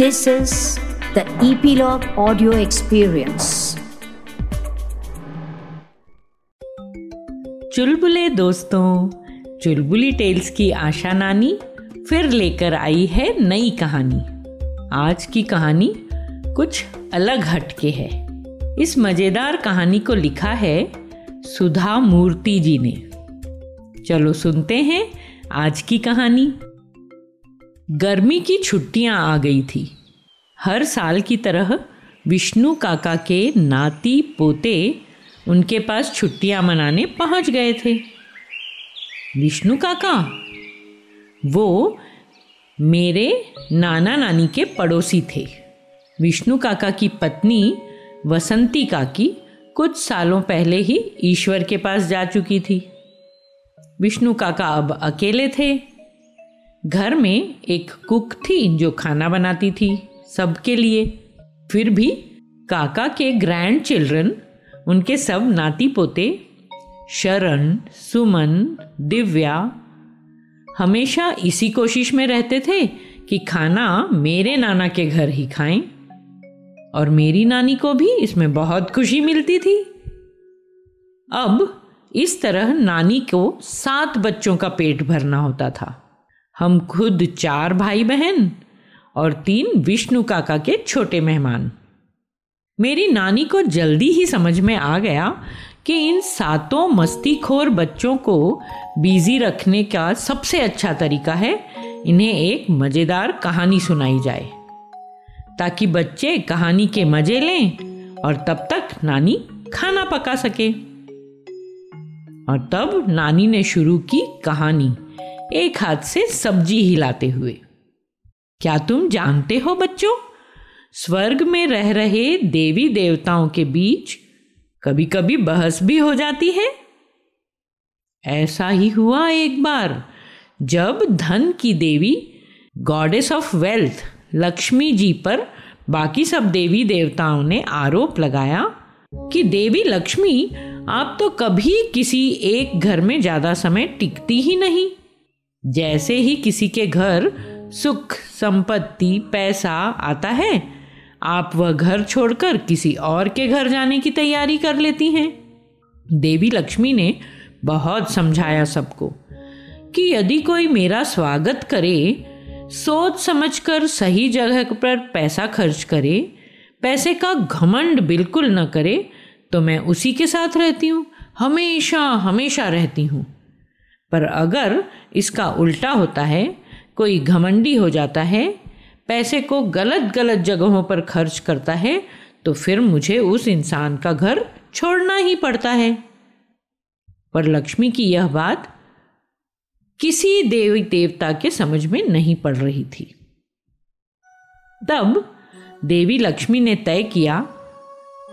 This is the Epilogue Audio Experience. चुलबुले दोस्तों, चुलबुली tales की आशा नानी फिर लेकर आई है नई कहानी। आज की कहानी कुछ अलग हटके है। इस मज़ेदार कहानी को लिखा है सुधा मूर्ति जी ने। चलो सुनते हैं आज की कहानी। गर्मी की छुट्टियाँ आ गई थी। हर साल की तरह विष्णु काका के नाती पोते उनके पास छुट्टियाँ मनाने पहुँच गए थे। विष्णु काका, वो मेरे नाना नानी के पड़ोसी थे। विष्णु काका की पत्नी वसंती काकी कुछ सालों पहले ही ईश्वर के पास जा चुकी थी। विष्णु काका अब अकेले थे। घर में एक कुक थी जो खाना बनाती थी सबके लिए। फिर भी काका के ग्रैंड चिल्ड्रन उनके सब नाती पोते, शरण, सुमन, दिव्या, हमेशा इसी कोशिश में रहते थे कि खाना मेरे नाना के घर ही खाएँ और मेरी नानी को भी इसमें बहुत खुशी मिलती थी। अब इस तरह नानी को सात बच्चों का पेट भरना होता था। हम खुद चार भाई बहन और तीन विष्णु काका के छोटे मेहमान। मेरी नानी को जल्दी ही समझ में आ गया कि इन सातों मस्तीखोर बच्चों को बिज़ी रखने का सबसे अच्छा तरीका है इन्हें एक मज़ेदार कहानी सुनाई जाए, ताकि बच्चे कहानी के मज़े लें और तब तक नानी खाना पका सके। और तब नानी ने शुरू की कहानी। एक हाथ से सब्ज़ी हिलाते हुए। क्या तुम जानते हो बच्चों, स्वर्ग में रह रहे देवी देवताओं के बीच कभी कभी बहस भी हो जाती है? ऐसा ही हुआ एक बार, जब धन की देवी goddess of wealth Lakshmi ji पर बाकी सब देवी देवताओं ने आरोप लगाया कि देवी लक्ष्मी, आप तो कभी किसी एक घर में ज़्यादा समय टिकती ही नहीं। जैसे ही किसी के घर सुख, संपत्ति, पैसा आता है, आप वह घर छोड़कर किसी और के घर जाने की तैयारी कर लेती हैं। देवी लक्ष्मी ने बहुत समझाया सबको कि यदि कोई मेरा स्वागत करे, सोच समझकर सही जगह पर पैसा खर्च करे, पैसे का घमंड बिल्कुल न करे तो मैं उसी के साथ रहती हूँ, हमेशा हमेशा रहती हूँ। पर अगर इसका उल्टा होता है, कोई घमंडी हो जाता है, पैसे को गलत गलत जगहों पर खर्च करता है तो फिर मुझे उस इंसान का घर छोड़ना ही पड़ता है। पर लक्ष्मी की यह बात किसी देवी देवता के समझ में नहीं पड़ रही थी। तब देवी लक्ष्मी ने तय किया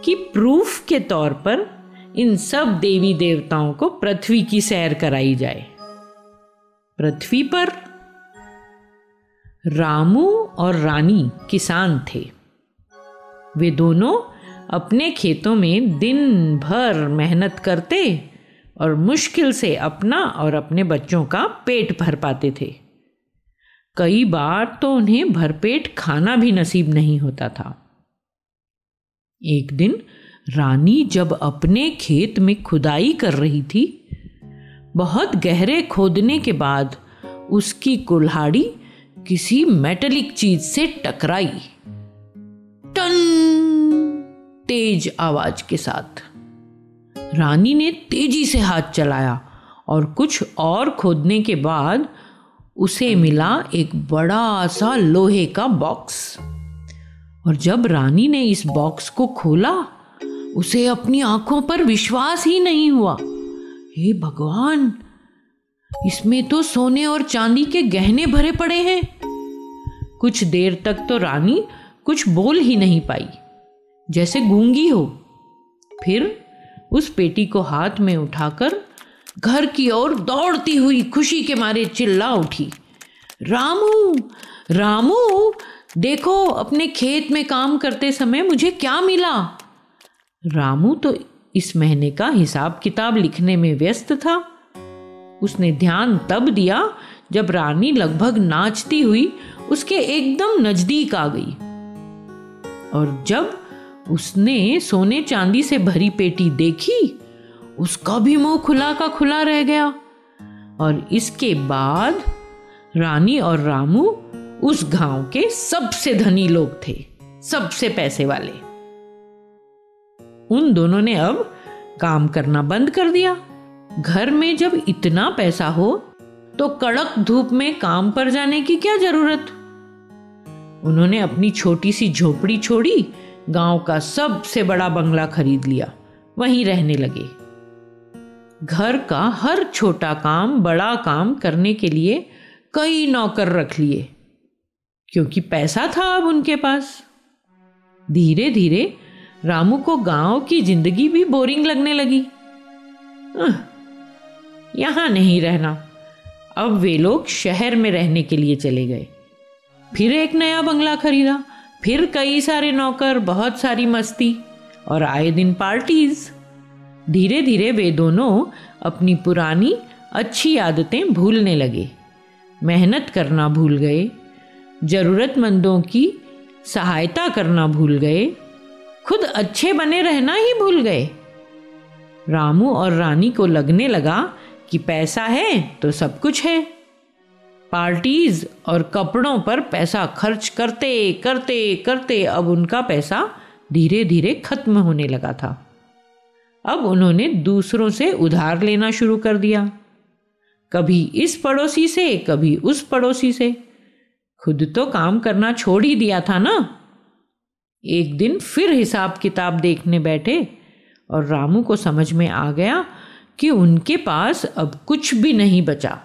कि प्रूफ के तौर पर इन सब देवी देवताओं को पृथ्वी की सैर कराई जाए। पृथ्वी पर रामू और रानी किसान थे। वे दोनों अपने खेतों में दिन भर मेहनत करते और मुश्किल से अपना और अपने बच्चों का पेट भर पाते थे। कई बार तो उन्हें भरपेट खाना भी नसीब नहीं होता था। एक दिन रानी जब अपने खेत में खुदाई कर रही थी, बहुत गहरे खोदने के बाद उसकी कुल्हाड़ी किसी मेटलिक चीज़ से टकराई। टन! तेज आवाज़ के साथ। रानी ने तेज़ी से हाथ चलाया और कुछ और खोदने के बाद उसे मिला एक बड़ा सा लोहे का बॉक्स। और जब रानी ने इस बॉक्स को खोला उसे अपनी आँखों पर विश्वास ही नहीं हुआ। हे भगवान, इसमें तो सोने और चांदी के गहने भरे पड़े हैं। कुछ देर तक तो रानी कुछ बोल ही नहीं पाई। जैसे गूँगी हो, फिर उस पेटी को हाथ में उठाकर घर की ओर दौड़ती हुई खुशी के मारे चिल्ला उठी। रामू रामू, देखो, अपने खेत में काम करते समय मुझे क्या मिला? रामू तो इस महीने का हिसाब किताब लिखने में व्यस्त था। उसने ध्यान तब दिया जब रानी लगभग नाचती हुई उसके एकदम नज़दीक आ गई। और जब उसने सोने चांदी से भरी पेटी देखी, उसका भी मुँह खुला का खुला रह गया। और इसके बाद रानी और रामू उस गाँव के सबसे धनी लोग थे, सबसे पैसे वाले। उन दोनों ने अब काम करना बंद कर दिया। घर में जब इतना पैसा हो तो कड़क धूप में काम पर जाने की क्या ज़रूरत? उन्होंने अपनी छोटी सी झोपड़ी छोड़ी, गाँव का सबसे बड़ा बंगला खरीद लिया, वहीं रहने लगे। घर का हर छोटा काम, बड़ा काम करने के लिए कई नौकर रख लिए, क्योंकि पैसा था अब उनके पास। धीरे धीरे रामू को गाँव की ज़िंदगी भी बोरिंग लगने लगी। यहाँ नहीं रहना। अब वे लोग शहर में रहने के लिए चले गए। फिर एक नया बंगला खरीदा, फिर कई सारे नौकर, बहुत सारी मस्ती, और आए दिन पार्टीज़। धीरे धीरे वे दोनों अपनी पुरानी, अच्छी आदतें भूलने लगे। मेहनत करना भूल गए, ज़रूरतमंदों की सहायता करना भूल गए खुद अच्छे बने रहना ही भूल गए। रामू और रानी को लगने लगा कि पैसा है तो सब कुछ है। पार्टीज़ और कपड़ों पर पैसा खर्च करते करते करते अब उनका पैसा धीरे धीरे खत्म होने लगा था। अब उन्होंने दूसरों से उधार लेना शुरू कर दिया। कभी इस पड़ोसी से, कभी उस पड़ोसी से। खुद तो काम करना छोड़ ही दिया था ना। एक दिन फिर हिसाब किताब देखने बैठे और रामू को समझ में आ गया कि उनके पास अब कुछ भी नहीं बचा।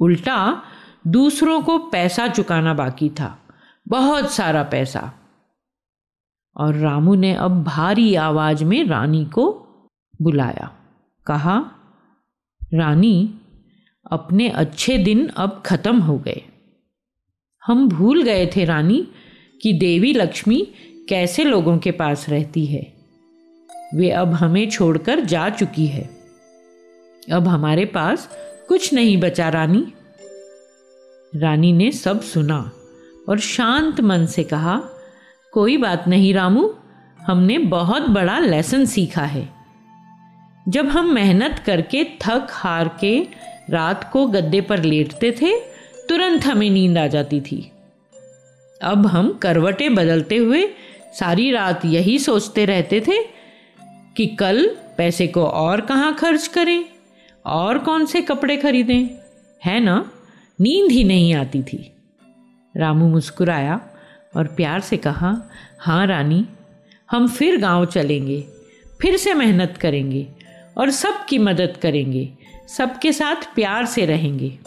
उल्टा दूसरों को पैसा चुकाना बाकी था, बहुत सारा पैसा। और रामू ने अब भारी आवाज़ में रानी को बुलाया। कहा, रानी, अपने अच्छे दिन अब खत्म हो गए। हम भूल गए थे रानी कि देवी लक्ष्मी कैसे लोगों के पास रहती है। वे अब हमें छोड़कर जा चुकी है। अब हमारे पास कुछ नहीं बचा रानी। रानी ने सब सुना और शांत मन से कहा, कोई बात नहीं रामू, हमने बहुत बड़ा लेसन सीखा है। जब हम मेहनत करके थक हार के रात को गद्दे पर लेटते थे, तुरंत हमें नींद आ जाती थी। अब हम करवटें बदलते हुए सारी रात यही सोचते रहते थे कि कल पैसे को और कहाँ खर्च करें, और कौन से कपड़े खरीदें। है ना? नींद ही नहीं आती थी। रामू मुस्कुराया और प्यार से कहा हाँ रानी, हम फिर गाँव चलेंगे, फिर से मेहनत करेंगे और सबकी मदद करेंगे, सबके साथ प्यार से रहेंगे।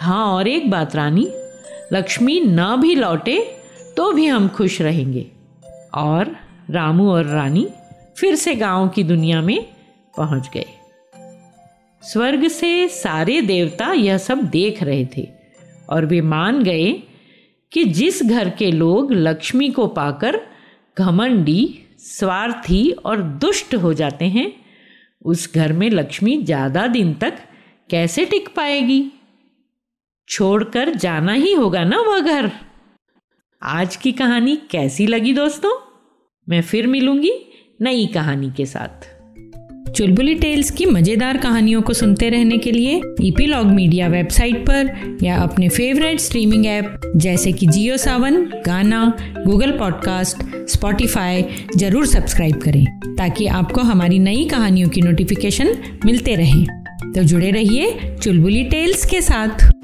हाँ और एक बात रानी लक्ष्मी न भी लौटे तो भी हम खुश रहेंगे। और रामू और रानी फिर से गाँव की दुनिया में पहुँच गए। स्वर्ग से सारे देवता यह सब देख रहे थे और वे मान गए कि जिस घर के लोग लक्ष्मी को पाकर घमंडी, स्वार्थी और दुष्ट हो जाते हैं, उस घर में लक्ष्मी ज़्यादा दिन तक कैसे टिक पाएगी? छोड़कर जाना ही होगा ना वह घर। आज की कहानी कैसी लगी दोस्तों? मैं फिर मिलूँगी नई कहानी के साथ। चुलबुली टेल्स की मज़ेदार कहानियों को सुनते रहने के लिए ईपीलॉग मीडिया वेबसाइट पर या अपने फेवरेट स्ट्रीमिंग ऐप जैसे कि JioSaavn, Gaana, Google podcast, Spotify ज़रूर सब्सक्राइब करें ताकि आपको हमारी नई कहानियों की नोटिफिकेशन मिलते रहे। तो जुड़े रहिए चुलबुली टेल्स के साथ।